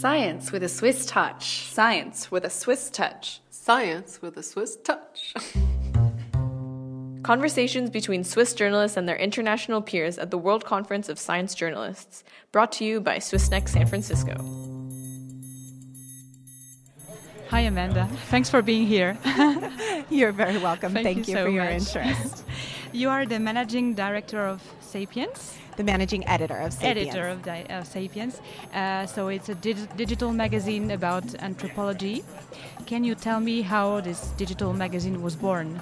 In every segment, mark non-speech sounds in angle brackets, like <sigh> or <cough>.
Science with a Swiss touch. Science with a Swiss touch. Science with a Swiss touch. Conversations between Swiss journalists and their international peers at the World Conference of Science Journalists, brought to you by Swissnex San Francisco. Hi, Amanda. Thanks for being here. <laughs> You're very welcome. Thank, Thank, you, you, so for your much. interest. you are the managing director of Sapiens. The managing editor of Sapiens. Editor of, di- Sapiens. Uh, so it's a dig- digital magazine about anthropology. Can you tell me how this digital magazine was born?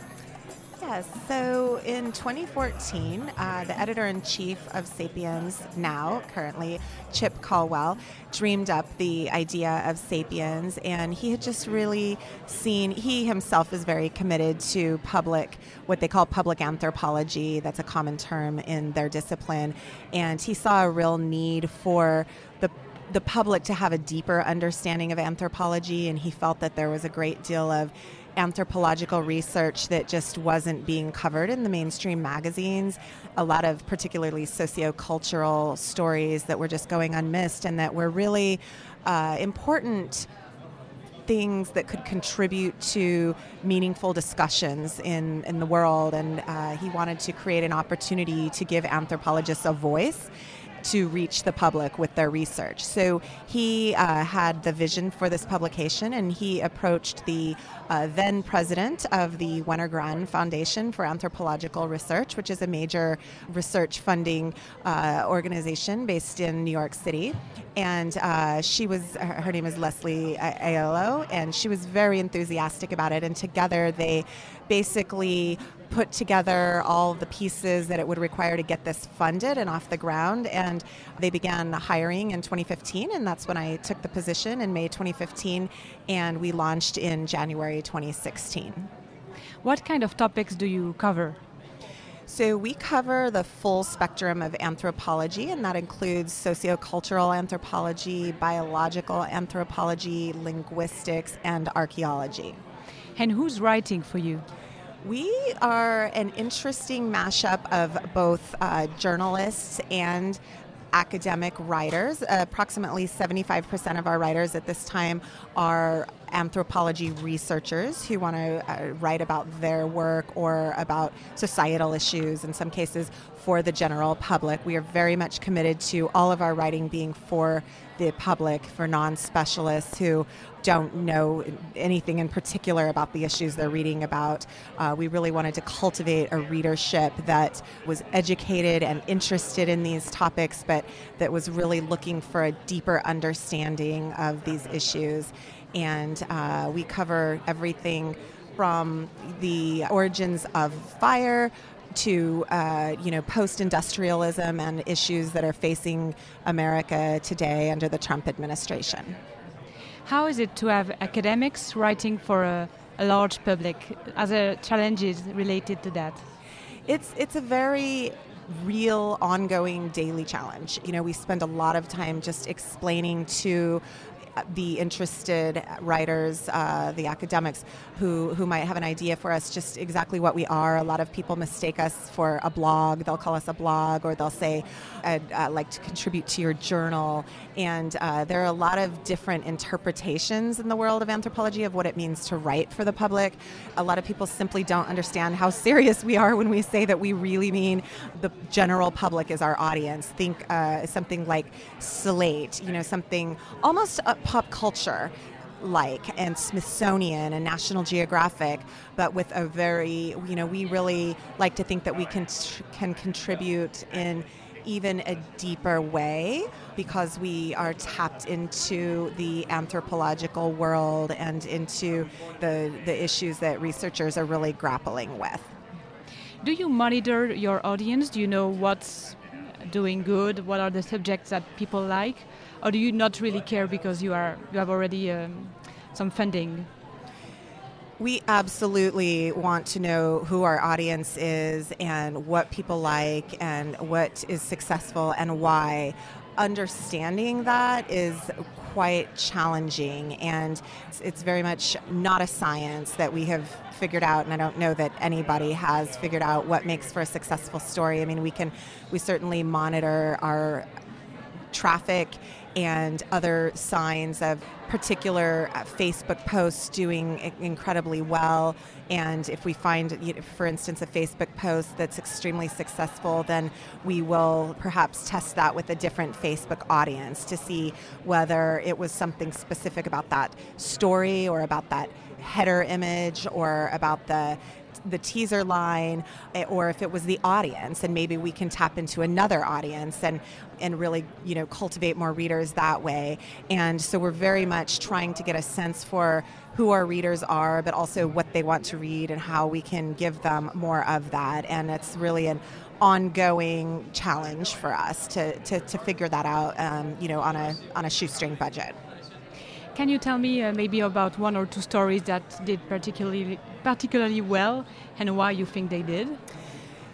Yes. So in 2014, uh, the editor in chief of Sapiens, now currently Chip Colwell, dreamed up the idea of Sapiens, and he had just really seen. He himself is very committed to public, what they call public anthropology. That's a common term in their discipline, and he saw a real need for the the public to have a deeper understanding of anthropology, and he felt that there was a great deal of anthropological research that just wasn't being covered in the mainstream magazines. A lot of particularly sociocultural stories that were just going unmissed and that were really uh, important things that could contribute to meaningful discussions in, in the world. And uh, he wanted to create an opportunity to give anthropologists a voice to reach the public with their research. So he uh, had the vision for this publication and he approached the uh, then president of the Wenner-Gren Foundation for Anthropological Research, which is a major research funding uh, organization based in New York City. And uh, she was, her, name is Leslie Aiello, and she was very enthusiastic about it. And together they basically put together all the pieces that it would require to get this funded and off the ground. And they began hiring in 2015, and that's when I took the position in May 2015, and we launched in January 2016. What kind of topics do you cover? So we cover the full spectrum of anthropology, and that includes sociocultural anthropology, biological anthropology, linguistics, and archaeology. And who's writing for you? We are an interesting mashup of both uh, journalists and academic writers. Approximately 75% of our writers at this time are anthropology researchers who want to uh, write about their work or about societal issues, in some cases for the general public. We are very much committed to all of our writing being for the public, for non specialists who don't know anything in particular about the issues they're reading about. Uh, we really wanted to cultivate a readership that was educated and interested in these topics, but that was really looking for a deeper understanding of these issues. And uh, we cover everything from the origins of fire to uh, you know post-industrialism and issues that are facing America today under the Trump administration. How is it to have academics writing for a, a large public? Are there challenges related to that? It's it's a very real ongoing daily challenge. You know, we spend a lot of time just explaining to the interested writers, uh, the academics who, who might have an idea for us just exactly what we are. A lot of people mistake us for a blog. They'll call us a blog or they'll say, I'd uh, like to contribute to your journal. And uh, there are a lot of different interpretations in the world of anthropology of what it means to write for the public. A lot of people simply don't understand how serious we are when we say that we really mean the general public is our audience. Think uh, something like Slate, you know, something almost pop culture like and Smithsonian and National Geographic, but with a very, you know, we really like to think that we can can contribute in even a deeper way because we are tapped into the anthropological world and into the the issues that researchers are really grappling with. Do you monitor your audience? Do you know what's doing good? What are the subjects that people like? Or do you not really care because you are you have already um, some funding? We absolutely want to know who our audience is and what people like and what is successful and why. Understanding that is quite challenging and it's, it's very much not a science that we have figured out and I don't know that anybody has figured out what makes for a successful story. I mean, we can we certainly monitor our traffic and other signs of particular uh, Facebook posts doing incredibly well. And if we find, for instance, a Facebook post that's extremely successful, then we will perhaps test that with a different Facebook audience to see whether it was something specific about that story or about that header image or about the the teaser line eh, or if it was the audience and maybe we can tap into another audience and and really you know cultivate more readers that way. And so we're very much trying to get a sense for who our readers are but also what they want to read and how we can give them more of that. And it's really an ongoing challenge for us to, to, to figure that out um, you know on a on a shoestring budget can you tell me uh, maybe about one or two stories that did particularly particularly well and why you think they did?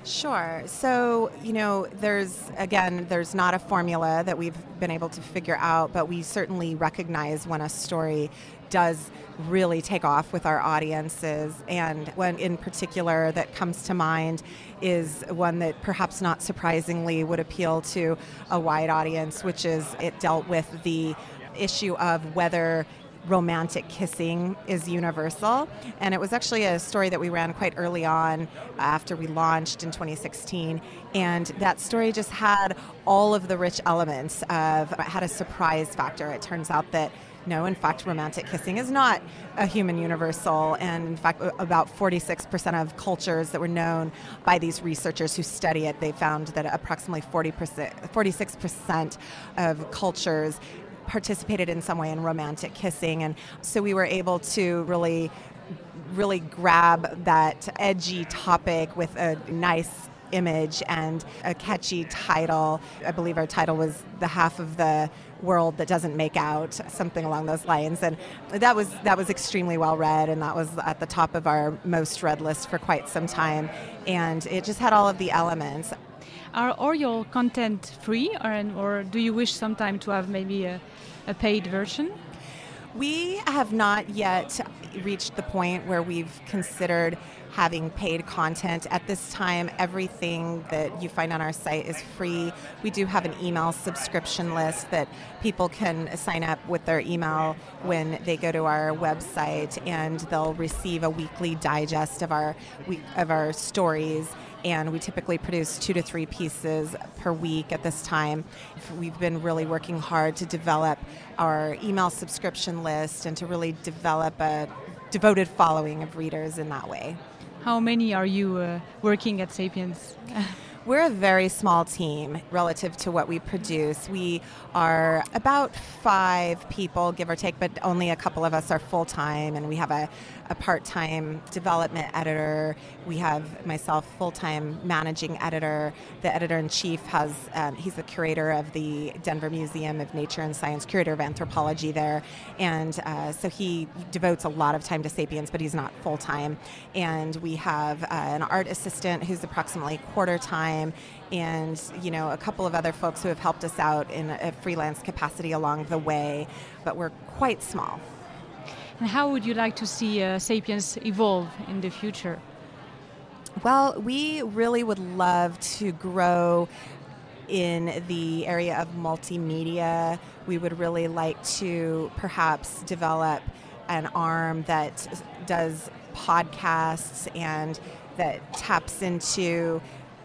Sure. So, you know, there's, again, there's not a formula that we've been able to figure out, but we certainly recognize when a story does really take off with our audiences. And one in particular that comes to mind is one that perhaps not surprisingly would appeal to a wide audience, which is it dealt with the issue of whether romantic kissing is universal. And it was actually a story that we ran quite early on after we launched in 2016. And that story just had all of the rich elements of, had a surprise factor. It turns out that no, in fact, romantic kissing is not a human universal. And in fact, about 46% of cultures that were known by these researchers who study it, they found that approximately 40%, 46% of cultures participated in some way in romantic kissing. And so we were able to really, really grab that edgy topic with a nice image and a catchy title. I believe our title was The Half of the World That Doesn't Make Out, something along those lines. And that was that was extremely well read and that was at the top of our most read list for quite some time. And it just had all of the elements. Are all your content free or, or do you wish sometime to have maybe a a paid version? We have not yet reached the point where we've considered having paid content. At this time, everything that you find on our site is free. We do have an email subscription list that people can sign up with their email when they go to our website, and they'll receive a weekly digest of our of our stories and we typically produce two to three pieces per week at this time. We've been really working hard to develop our email subscription list and to really develop a devoted following of readers in that way. How many are you uh, working at Sapiens? <laughs> We're a very small team relative to what we produce. We are about five people, give or take, but only a couple of us are full time, and we have a, a part time development editor. We have myself, full time managing editor. The editor in chief has, um, he's the curator of the Denver Museum of Nature and Science, curator of anthropology there, and uh, so he devotes a lot of time to Sapiens, but he's not full time. And we have uh, an art assistant who's approximately quarter time time and you know a couple of other folks who have helped us out in a freelance capacity along the way but we're quite small. And how would you like to see uh, sapiens evolve in the future? Well we really would love to grow in the area of multimedia. We would really like to perhaps develop an arm that does podcasts and that taps into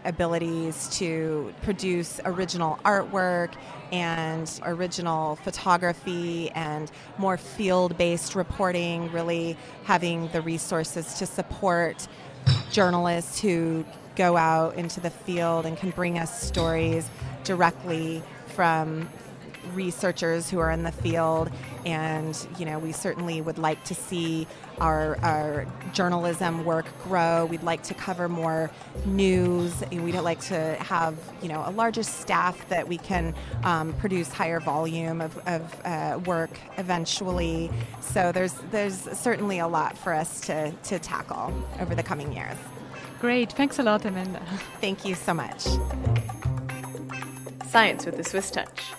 abilities to produce original artwork and original photography and more field based reporting, really having the resources to support journalists who go out into the field and can bring us stories directly from researchers who are in the field, and you know we certainly would like to see our, our journalism work grow. We'd like to cover more news. We'd like to have you know a larger staff that we can um, produce higher volume of, of uh, work eventually. So there's there's certainly a lot for us to, to tackle over the coming years. Great, thanks a lot, Amanda. Thank you so much. Science with the Swiss Touch.